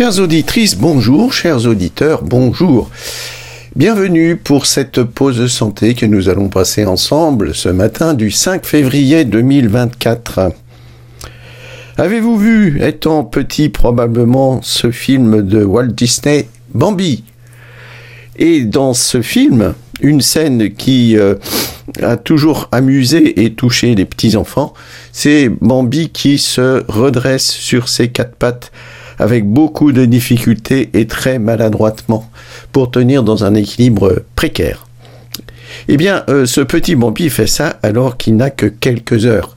Chères auditrices, bonjour, chers auditeurs, bonjour. Bienvenue pour cette pause santé que nous allons passer ensemble ce matin du 5 février 2024. Avez-vous vu, étant petit probablement, ce film de Walt Disney, Bambi? Et dans ce film, une scène qui euh, a toujours amusé et touché les petits-enfants, c'est Bambi qui se redresse sur ses quatre pattes avec beaucoup de difficultés et très maladroitement pour tenir dans un équilibre précaire. Eh bien, euh, ce petit Bambi fait ça alors qu'il n'a que quelques heures.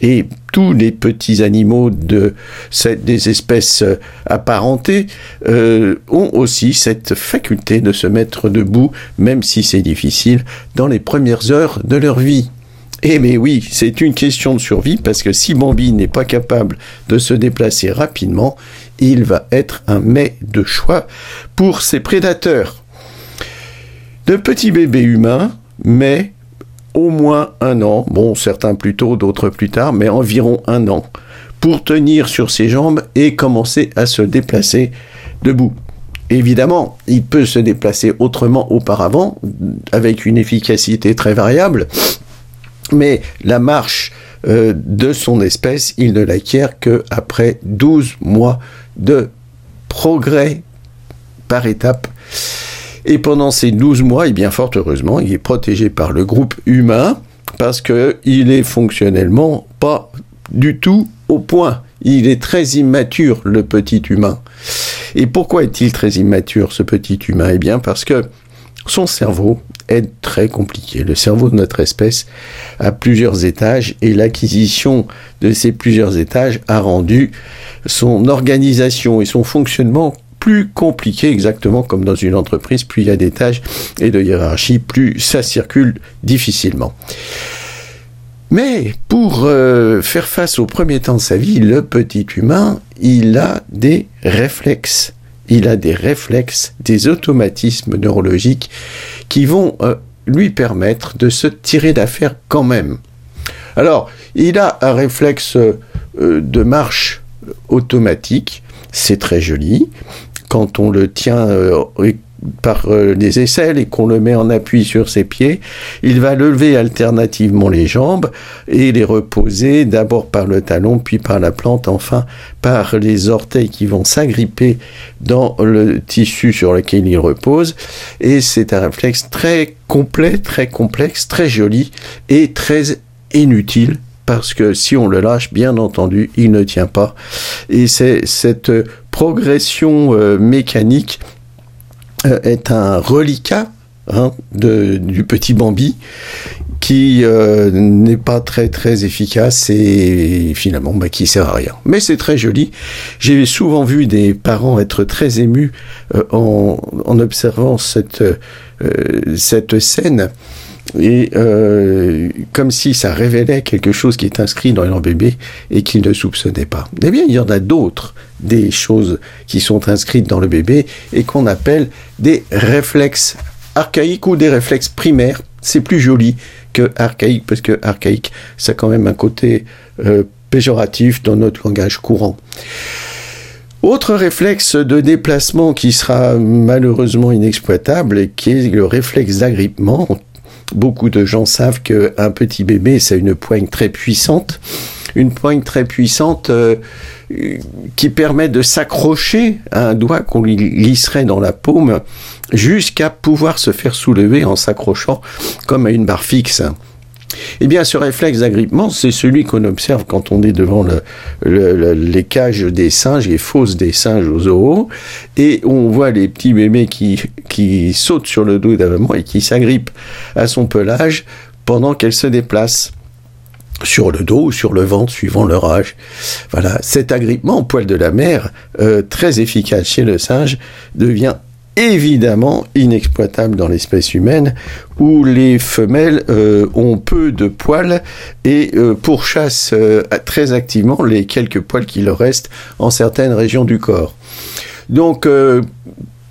Et tous les petits animaux de des espèces apparentées euh, ont aussi cette faculté de se mettre debout, même si c'est difficile, dans les premières heures de leur vie. Eh mais oui, c'est une question de survie parce que si Bambi n'est pas capable de se déplacer rapidement, il va être un mets de choix pour ses prédateurs. De petits bébés humains, mais au moins un an, bon certains plus tôt, d'autres plus tard, mais environ un an, pour tenir sur ses jambes et commencer à se déplacer debout. Évidemment, il peut se déplacer autrement auparavant, avec une efficacité très variable, mais la marche euh, de son espèce, il ne l'acquiert qu'après 12 mois de progrès par étapes. Et pendant ces 12 mois, et eh bien fort heureusement, il est protégé par le groupe humain parce qu'il est fonctionnellement pas du tout au point. Il est très immature, le petit humain. Et pourquoi est-il très immature, ce petit humain? Eh bien parce que son cerveau est très compliqué. Le cerveau de notre espèce a plusieurs étages et l'acquisition de ces plusieurs étages a rendu son organisation et son fonctionnement plus compliqué, exactement comme dans une entreprise, plus il y a d'étages et de hiérarchie, plus ça circule difficilement. Mais pour euh, faire face au premier temps de sa vie, le petit humain, il a des réflexes il a des réflexes, des automatismes neurologiques qui vont euh, lui permettre de se tirer d'affaire quand même. Alors, il a un réflexe euh, de marche automatique, c'est très joli. Quand on le tient euh, par euh, les aisselles et qu'on le met en appui sur ses pieds, il va lever alternativement les jambes et les reposer d'abord par le talon, puis par la plante, enfin par les orteils qui vont s'agripper dans le tissu sur lequel il repose. Et c'est un réflexe très complet, très complexe, très joli et très inutile parce que si on le lâche, bien entendu, il ne tient pas. Et c'est cette progression euh, mécanique euh, est un reliquat hein, du petit Bambi qui euh, n'est pas très très efficace et finalement bah, qui sert à rien. Mais c'est très joli. J'ai souvent vu des parents être très émus euh, en, en, observant cette, cette scène et euh, comme si ça révélait quelque chose qui est inscrit dans leur bébé et qu'ils ne soupçonnaient pas. Eh bien, il y en a d'autres, des choses qui sont inscrites dans le bébé et qu'on appelle des réflexes archaïques ou des réflexes primaires. C'est plus joli que archaïque parce que archaïque, ça a quand même un côté euh, péjoratif dans notre langage courant. Autre réflexe de déplacement qui sera malheureusement inexploitable qui est le réflexe d'agrippement Beaucoup de gens savent qu'un petit bébé, c'est une poigne très puissante. Une poigne très puissante euh, qui permet de s'accrocher à un doigt qu'on lui glisserait dans la paume jusqu'à pouvoir se faire soulever en s'accrochant comme à une barre fixe. Eh bien, ce réflexe d'agrippement, c'est celui qu'on observe quand on est devant les cages des singes, les fosses des singes aux zoos, et on voit les petits bébés qui, qui sautent sur le dos d'avant et qui s'agrippent à son pelage pendant qu'elle se déplace sur le dos ou sur le ventre, suivant leur âge. Voilà, cet agrippement au poil de la mer, euh, très efficace chez le singe, devient évidemment inexploitable dans l'espèce humaine, où les femelles euh, ont peu de poils et euh, pourchassent euh, très activement les quelques poils qui leur restent en certaines régions du corps. Donc,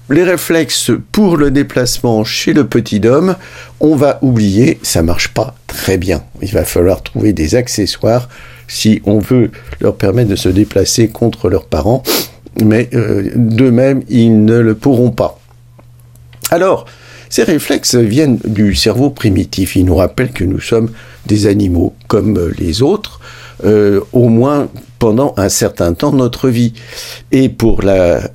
les réflexes pour le déplacement chez le petit homme, on va oublier, ça marche pas très bien. Il va falloir trouver des accessoires si on veut leur permettre de se déplacer contre leurs parents mais euh, d'eux-mêmes, ils ne le pourront pas. Alors, ces réflexes viennent du cerveau primitif. Ils nous rappellent que nous sommes des animaux comme les autres, euh, au moins pendant un certain temps de notre vie. Et pour la,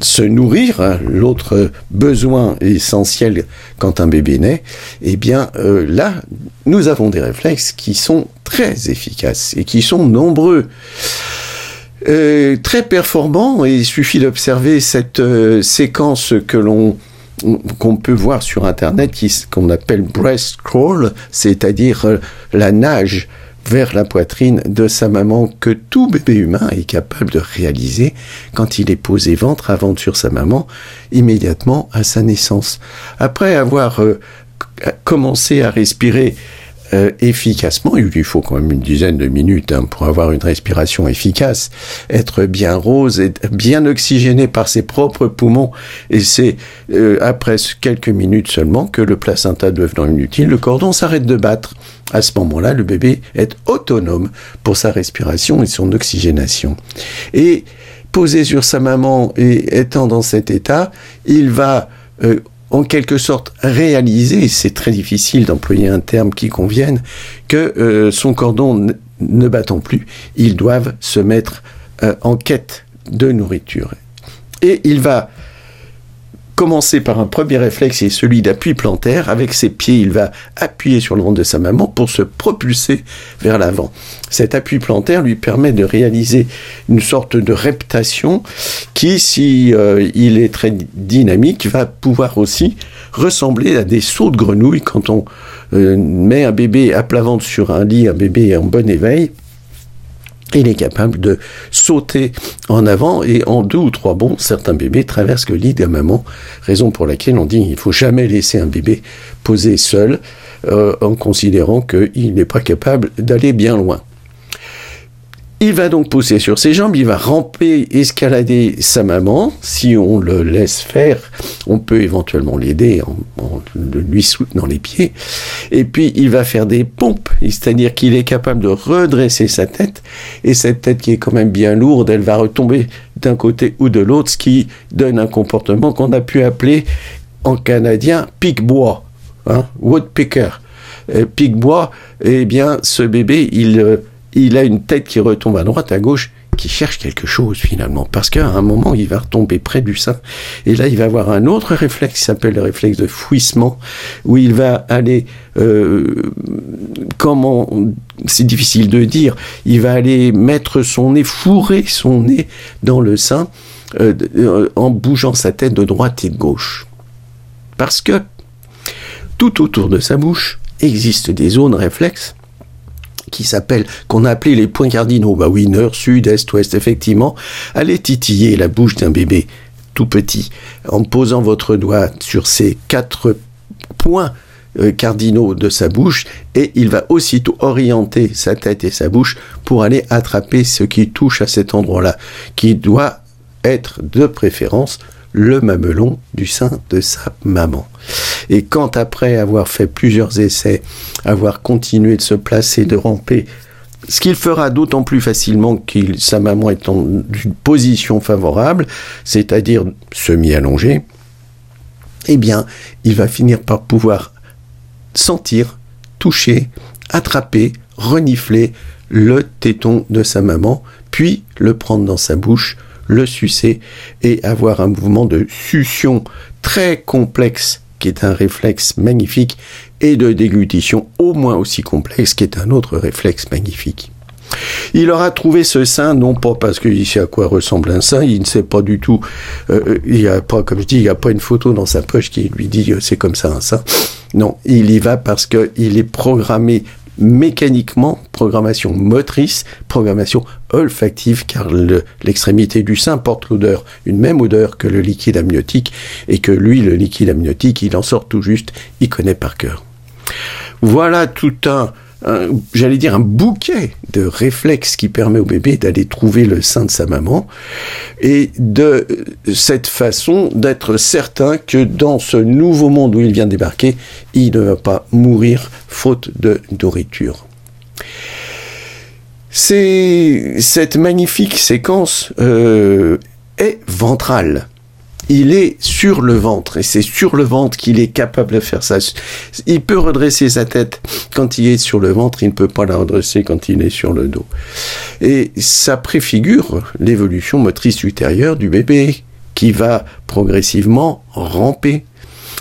se nourrir, hein, l'autre besoin essentiel quand un bébé naît, eh bien euh, là, nous avons des réflexes qui sont très efficaces et qui sont nombreux. Euh, très performants et il suffit d'observer cette séquence que l'on qu'on peut voir sur Internet, qu'on appelle breast crawl, c'est-à-dire euh, la nage vers la poitrine de sa maman que tout bébé humain est capable de réaliser quand il est posé ventre à ventre sur sa maman immédiatement à sa naissance. Après avoir euh, commencé à respirer euh, efficacement. Il lui faut quand même une dizaine de minutes hein, pour avoir une respiration efficace, être bien rose, être bien oxygéné par ses propres poumons. Et c'est euh, après quelques minutes seulement que le placenta devenant inutile, le cordon s'arrête de battre. À ce moment-là, le bébé est autonome pour sa respiration et son oxygénation. Et posé sur sa maman et étant dans cet état, il va euh, en quelque sorte réaliser, c'est très difficile d'employer un terme qui convienne, que euh, son cordon ne battant plus, ils doivent se mettre euh, en quête de nourriture. Et il va commencer par un premier réflexe, et celui d'appui plantaire. Avec ses pieds, il va appuyer sur le ventre de sa maman pour se propulser vers l'avant. Cet appui plantaire lui permet de réaliser une sorte de reptation qui, si euh, il est très dynamique, va pouvoir aussi ressembler à des sauts de grenouille quand on euh, met un bébé à plat ventre sur un lit, un bébé en bon éveil il est capable de sauter en avant et en deux ou trois bonds, certains bébés traversent le lit la maman, raison pour laquelle on dit qu'il ne faut jamais laisser un bébé poser seul euh, en considérant qu'il n'est pas capable d'aller bien loin. Il va donc pousser sur ses jambes, il va ramper, escalader sa maman. Si on le laisse faire, on peut éventuellement l'aider en, lui soutenant les pieds. Et puis il va faire des pompes, c'est-à-dire qu'il est capable de redresser sa tête. Et cette tête qui est quand même bien lourde, elle va retomber d'un côté ou de l'autre, ce qui donne un comportement qu'on a pu appeler en canadien pic-bois, hein, woodpecker. Euh, pic-bois, eh bien ce bébé, il euh, il a une tête qui retombe à droite, à gauche, qui cherche quelque chose finalement, parce qu'à un moment, il va retomber près du sein, et là, il va avoir un autre réflexe qui s'appelle le réflexe de fouissement, où il va aller, euh, comment, c'est difficile de dire, il va aller mettre son nez, fourrer son nez dans le sein, euh, euh, en bougeant sa tête de droite et de gauche. Parce que tout autour de sa bouche existe des zones réflexes qui s'appelle, qu'on a appelé les points cardinaux. Bah oui, nord, sud, est, ouest, effectivement. Allez titiller la bouche d'un bébé tout petit en posant votre doigt sur ces quatre points euh, cardinaux de sa bouche et il va aussitôt orienter sa tête et sa bouche pour aller attraper ce qui touche à cet endroit-là, qui doit être de préférence le mamelon du sein de sa maman. Et quand après avoir fait plusieurs essais, avoir continué de se placer, de ramper, ce qu'il fera d'autant plus facilement que sa maman est en une position favorable, c'est-à-dire semi-allongée, eh bien, il va finir par pouvoir sentir, toucher, attraper, renifler le téton de sa maman, puis le prendre dans sa bouche, le sucer et avoir un mouvement de succion très complexe qui est un réflexe magnifique, et de déglutition au moins aussi complexe, qui est un autre réflexe magnifique. Il aura trouvé ce sein, non pas parce qu'il sait à quoi ressemble un sein, il ne sait pas du tout, euh, il n'y a pas, comme je dis, il n'y a pas une photo dans sa poche qui lui dit euh, c'est comme ça un sein. Non, il y va parce qu'il est programmé mécaniquement, programmation motrice, programmation olfactive, car l'extrémité du sein porte l'odeur, une même odeur que le liquide amniotique, et que lui, le liquide amniotique, il en sort tout juste, il connaît par cœur. Voilà tout un, j'allais dire un bouquet de réflexes qui permet au bébé d'aller trouver le sein de sa maman et de cette façon d'être certain que dans ce nouveau monde où il vient débarquer, il ne va pas mourir faute de nourriture. Cette magnifique séquence euh, est ventral il est sur le ventre et c'est sur le ventre qu'il est capable de faire ça. Il peut redresser sa tête quand il est sur le ventre, il ne peut pas la redresser quand il est sur le dos. Et ça préfigure l'évolution motrice ultérieure du bébé qui va progressivement ramper,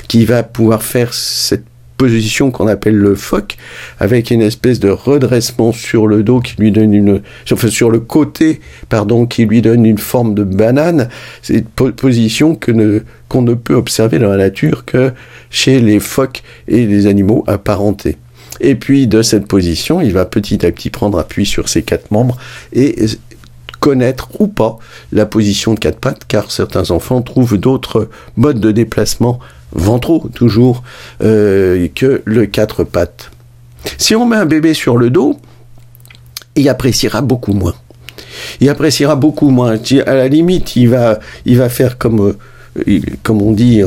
qui va pouvoir faire cette position qu'on appelle le phoque, avec une espèce de redressement sur le dos qui lui donne une, enfin sur le côté, pardon, qui lui donne une forme de banane. C'est une position que qu'on ne peut observer dans la nature que chez les phoques et les animaux apparentés. Et puis de cette position, il va petit à petit prendre appui sur ses quatre membres et connaître ou pas la position de quatre pattes, car certains enfants trouvent d'autres modes de déplacement ventraux toujours euh, que le quatre pattes. Si on met un bébé sur le dos, il appréciera beaucoup moins. Il appréciera beaucoup moins. À la limite, il va, il va faire comme euh, comme on dit,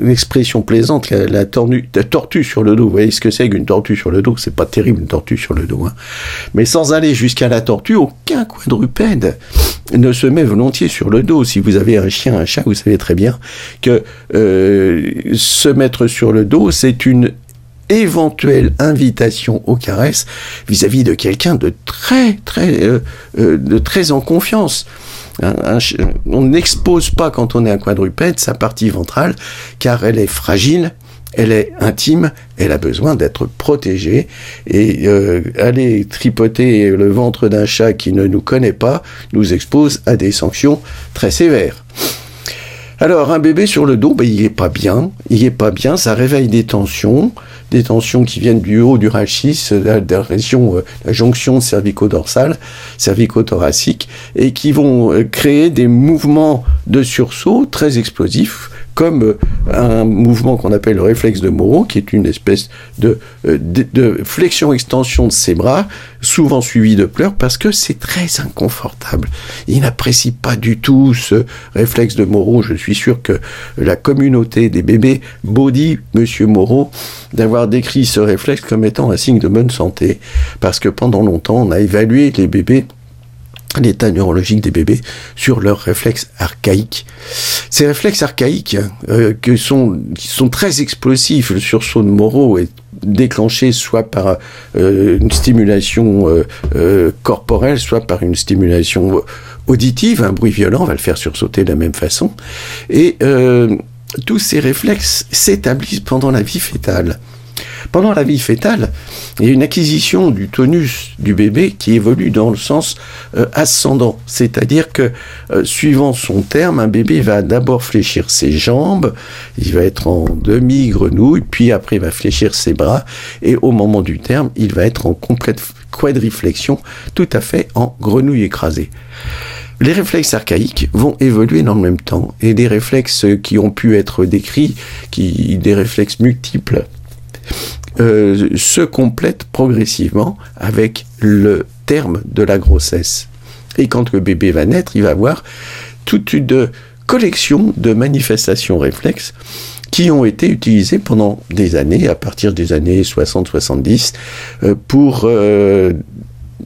une expression plaisante, la, tortue sur le dos. Vous voyez ce que c'est qu'une tortue sur le dos? C'est pas terrible une tortue sur le dos. Hein. Mais sans aller jusqu'à la tortue, aucun quadrupède ne se met volontiers sur le dos. Si vous avez un chien, un chat, vous savez très bien que euh, se mettre sur le dos, c'est une éventuelle invitation aux caresses vis-à-vis de quelqu'un de très très euh, euh, de très en confiance on n'expose pas quand on est un quadrupède sa partie ventrale car elle est fragile, elle est intime, elle a besoin d'être protégée et euh, aller tripoter le ventre d'un chat qui ne nous connaît pas nous expose à des sanctions très sévères. Alors un bébé sur le dos, ben, il est pas bien, il est pas bien, ça réveille des tensions, des tensions qui viennent du haut du rachis, de la, euh, la jonction cervico-dorsale, cervico-thoracique, et qui vont euh, créer des mouvements de sursaut très explosifs comme euh, un mouvement qu'on appelle le réflexe de Moreau, qui est une espèce de, euh, de, flexion-extension de ses bras, souvent suivi de pleurs, parce que c'est très inconfortable. Il n'apprécie pas du tout ce réflexe de Moreau. Je suis sûr que la communauté des bébés body Monsieur Moreau d'avoir décrit ce réflexe comme étant un signe de bonne santé, parce que pendant longtemps, on a évalué les bébés l'état neurologique des bébés sur leurs réflexes archaïques. Ces réflexes archaïques euh, que sont, qui sont très explosifs, le sursaut de Moreau est déclenché soit par euh, une stimulation euh, corporelle, soit par une stimulation auditive, un bruit violent va le faire sursauter de la même façon. Et tous ces réflexes s'établissent pendant la vie fétale. Pendant la vie fétale, il y a une acquisition du tonus du bébé qui évolue dans le sens euh, ascendant. C'est-à-dire que, euh, suivant son terme, un bébé va d'abord fléchir ses jambes, il va être en demi-grenouille, puis après il va fléchir ses bras, et au moment du terme, il va être en complète quadriflexion, tout à fait en grenouille écrasée. Les réflexes archaïques vont évoluer dans le même temps et des réflexes qui ont pu être décrits, qui, des réflexes multiples, euh, se complète progressivement avec le terme de la grossesse. Et quand le bébé va naître, il va avoir toute une collection de manifestations réflexes qui ont été utilisées pendant des années, à partir des années 60-70, euh, pour euh,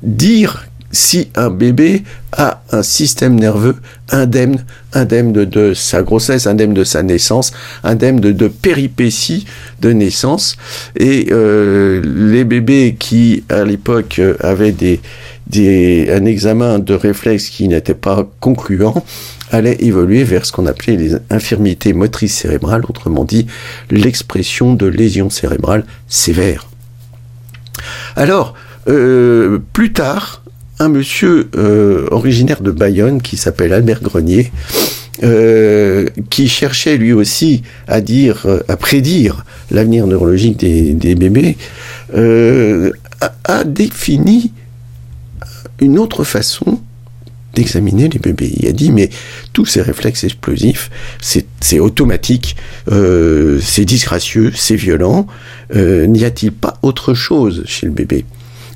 dire si un bébé a un système nerveux indemne, indemne de, sa grossesse, indemne de sa naissance, indemne de, péripéties de naissance. Et euh, les bébés qui, à l'époque, avaient des, des, un examen de réflexe qui n'était pas concluant, allaient évoluer vers ce qu'on appelait les infirmités motrices cérébrales, autrement dit l'expression de lésions cérébrales sévères. Alors, euh, plus tard, un monsieur euh, originaire de Bayonne qui s'appelle Albert Grenier, euh, qui cherchait lui aussi à dire, à prédire l'avenir neurologique des, bébés, euh, a, défini une autre façon d'examiner les bébés. Il a dit, mais tous ces réflexes explosifs, c'est automatique, c'est disgracieux, c'est violent, n'y a-t-il pas autre chose chez le bébé?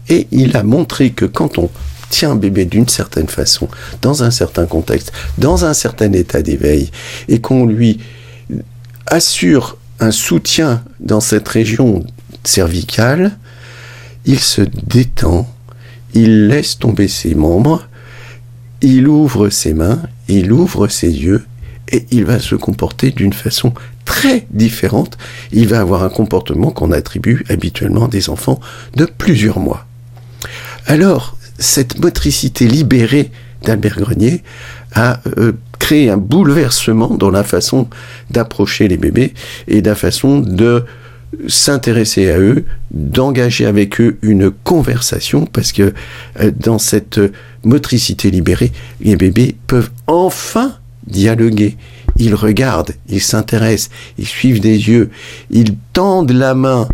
Et il a montré que quand on tient un bébé d'une certaine façon, dans un certain contexte, dans un certain état d'éveil, et qu'on lui assure un soutien dans cette région cervicale, il se détend, il laisse tomber ses membres, il ouvre ses mains, il ouvre ses yeux et il va se comporter d'une façon très différente. Il va avoir un comportement qu'on attribue habituellement à des enfants de plusieurs mois. Alors, cette motricité libérée d'Albert Grenier a euh, créé un bouleversement dans la façon d'approcher les bébés et la façon de s'intéresser à eux, d'engager avec eux une conversation, parce que euh, dans cette motricité libérée, les bébés peuvent enfin dialoguer. Ils regardent, ils s'intéressent, ils suivent des yeux, ils tendent la main.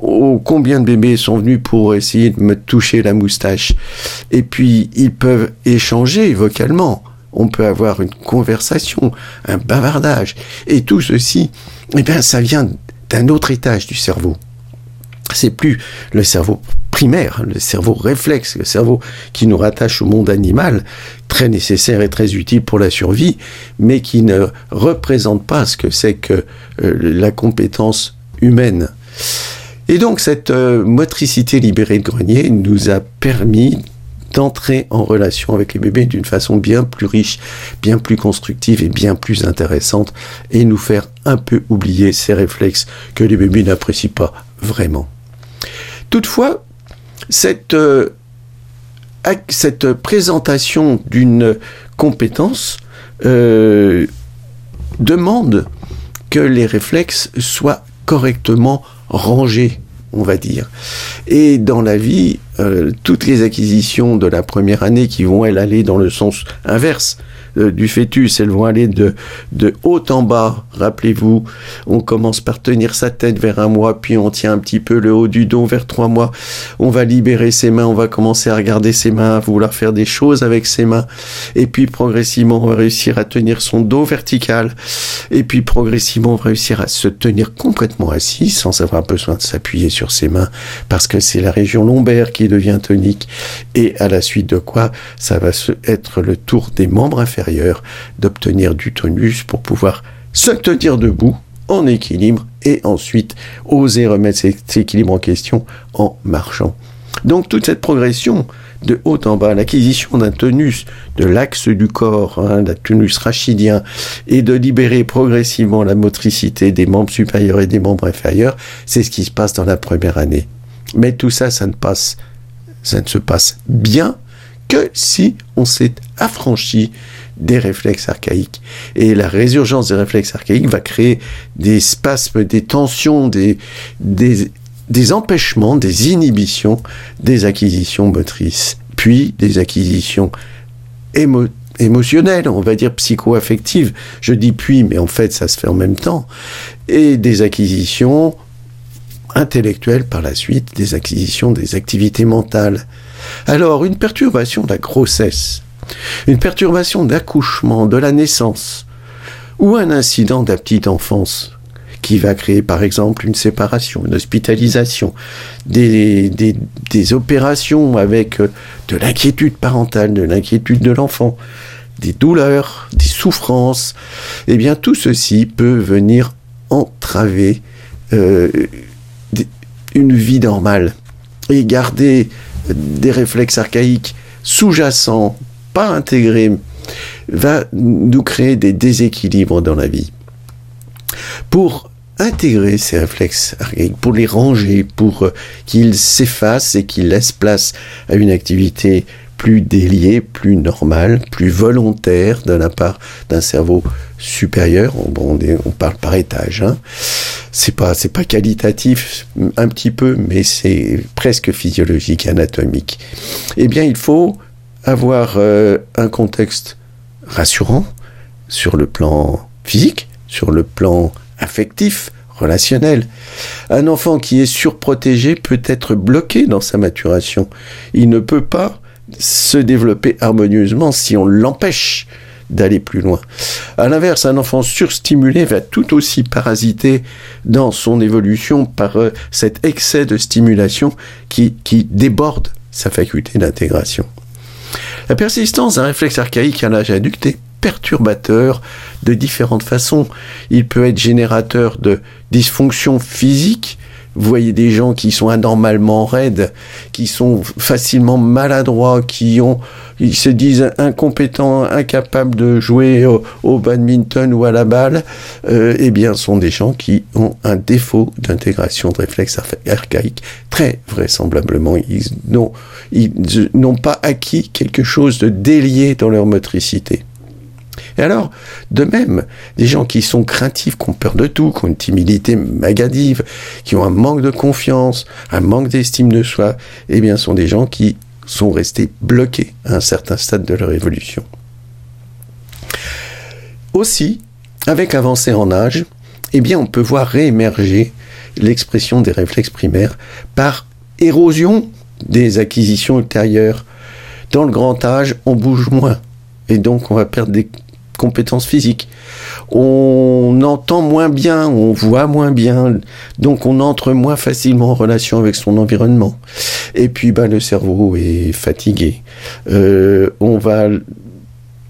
Oh, combien de bébés sont venus pour essayer de me toucher la moustache? Et puis, ils peuvent échanger vocalement. On peut avoir une conversation, un bavardage. Et tout ceci, eh bien, ça vient d'un autre étage du cerveau. C'est plus le cerveau primaire, le cerveau réflexe, le cerveau qui nous rattache au monde animal, très nécessaire et très utile pour la survie, mais qui ne représente pas ce que c'est que euh, la compétence humaine. Et donc cette euh, motricité libérée de grenier nous a permis d'entrer en relation avec les bébés d'une façon bien plus riche, bien plus constructive et bien plus intéressante, et nous faire un peu oublier ces réflexes que les bébés n'apprécient pas vraiment. Toutefois, cette, euh, cette présentation d'une compétence euh, demande que les réflexes soient correctement rangés on va dire. Et dans la vie, euh, toutes les acquisitions de la première année qui vont, elles, aller dans le sens inverse, euh, du fœtus, elles vont aller de, de haut en bas. Rappelez-vous, on commence par tenir sa tête vers un mois, puis on tient un petit peu le haut du dos vers trois mois. On va libérer ses mains, on va commencer à regarder ses mains, à vouloir faire des choses avec ses mains. Et puis progressivement, on va réussir à tenir son dos vertical. Et puis progressivement, on va réussir à se tenir complètement assis sans avoir besoin de s'appuyer sur ses mains parce que c'est la région lombaire qui devient tonique. Et à la suite de quoi, ça va être le tour des membres inférieurs d'obtenir du tonus pour pouvoir se tenir debout en équilibre et ensuite oser remettre cet équilibre en question en marchant. Donc toute cette progression de haut en bas, l'acquisition d'un tonus de l'axe du corps, hein, d'un tonus rachidien, et de libérer progressivement la motricité des membres supérieurs et des membres inférieurs, c'est ce qui se passe dans la première année. Mais tout ça, ça ne passe, ça ne se passe bien que si on s'est affranchi des réflexes archaïques. Et la résurgence des réflexes archaïques va créer des spasmes, des tensions, des, empêchements, des inhibitions des acquisitions motrices, puis des acquisitions émotionnelles, on va dire psycho-affectives. Je dis puis, mais en fait ça se fait en même temps. Et des acquisitions intellectuelles par la suite, des acquisitions des activités mentales. Alors, une perturbation de la grossesse, une perturbation d'accouchement, de la naissance, ou un incident de la enfance qui va créer par exemple une séparation, une hospitalisation, des, des, opérations avec euh, de l'inquiétude parentale, de l'inquiétude de l'enfant, des douleurs, des souffrances, eh bien tout ceci peut venir entraver euh, une vie normale et garder des réflexes archaïques sous-jacents pas intégré va nous créer des déséquilibres dans la vie. Pour intégrer ces réflexes pour les ranger, pour euh, qu'ils s'effacent et qu'ils laissent place à une activité plus déliée, plus normale, plus volontaire de la part d'un cerveau supérieur. On, on, parle par étage. Hein. C'est pas c'est pas qualitatif un petit peu, mais c'est presque physiologique, anatomique. Eh bien, il faut avoir euh, un contexte rassurant sur le plan physique, sur le plan affectif, relationnel. Un enfant qui est surprotégé peut être bloqué dans sa maturation. Il ne peut pas se développer harmonieusement si on l'empêche d'aller plus loin. À l'inverse, un enfant surstimulé va tout aussi parasiter dans son évolution par euh, cet excès de stimulation qui, qui déborde sa faculté d'intégration. La persistance d'un réflexe archaïque à l'âge adulte est perturbateur de différentes façons. Il peut être générateur de dysfonctions physiques, Vous voyez des gens qui sont anormalement raides, qui sont facilement maladroits, qui ont, ils se disent incompétents, incapables de jouer au, badminton ou à la balle. Euh, eh bien, sont des gens qui ont un défaut d'intégration de réflexes archaïques. Très vraisemblablement, ils n'ont, ils n'ont pas acquis quelque chose de délié dans leur motricité. Et alors, de même, des gens qui sont craintifs, qui ont peur de tout, qui ont une timidité magadive, qui ont un manque de confiance, un manque d'estime de soi, eh bien, sont des gens qui sont restés bloqués à un certain stade de leur évolution. Aussi, avec l'avancée en âge, eh bien, on peut voir réémerger l'expression des réflexes primaires par érosion des acquisitions ultérieures. Dans le grand âge, on bouge moins. Et donc, on va perdre des compétences physiques. On entend moins bien, on voit moins bien, donc on entre moins facilement en relation avec son environnement. Et puis bah, le cerveau est fatigué. Euh, on va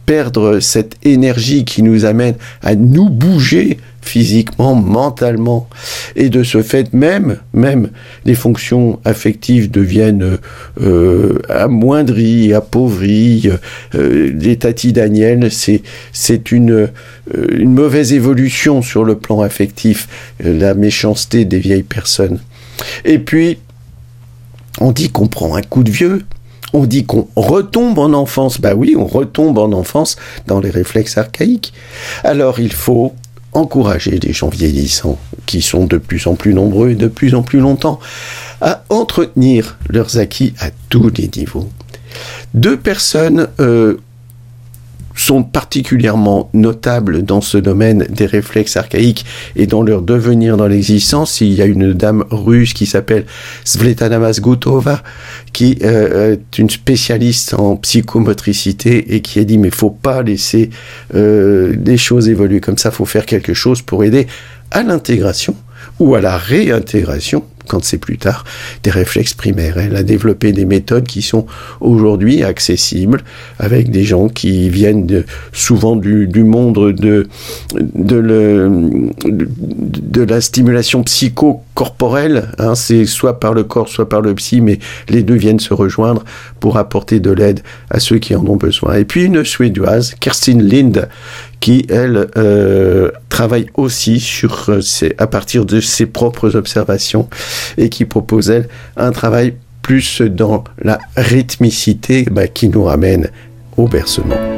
perdre cette énergie qui nous amène à nous bouger physiquement, mentalement. Et de ce fait même, même les fonctions affectives deviennent euh, amoindries, appauvries. Euh, les Tati Daniel, c'est c'est une euh, une mauvaise évolution sur le plan affectif, euh, la méchanceté des vieilles personnes. Et puis, on dit qu'on prend un coup de vieux. On dit qu'on retombe en enfance. Bah oui, on retombe en enfance dans les réflexes archaïques. Alors il faut encourager les gens vieillissants, qui sont de plus en plus nombreux et de plus en plus longtemps, à entretenir leurs acquis à tous les niveaux. Deux personnes euh, sont particulièrement notables dans ce domaine des réflexes archaïques et dans leur devenir dans l'existence. Il y a une dame russe qui s'appelle Svetlana Mazgutova, qui euh, est une spécialiste en psychomotricité et qui a dit mais faut pas laisser euh, les choses évoluer comme ça, faut faire quelque chose pour aider à l'intégration ou à la réintégration quand c'est plus tard, des réflexes primaires. Elle a développé des méthodes qui sont aujourd'hui accessibles avec des gens qui viennent souvent du, monde de, de, la stimulation psychocorporelle. Hein, c'est soit par le corps, soit par le psy, mais les deux viennent se rejoindre pour apporter de l'aide à ceux qui en ont besoin. Et puis une suédoise, Kerstin Lind, qui, elle, euh, travaille aussi sur, euh, à partir de ses propres observations et qui propose, elle, un travail plus dans la rythmicité bah, qui nous ramène au bercement.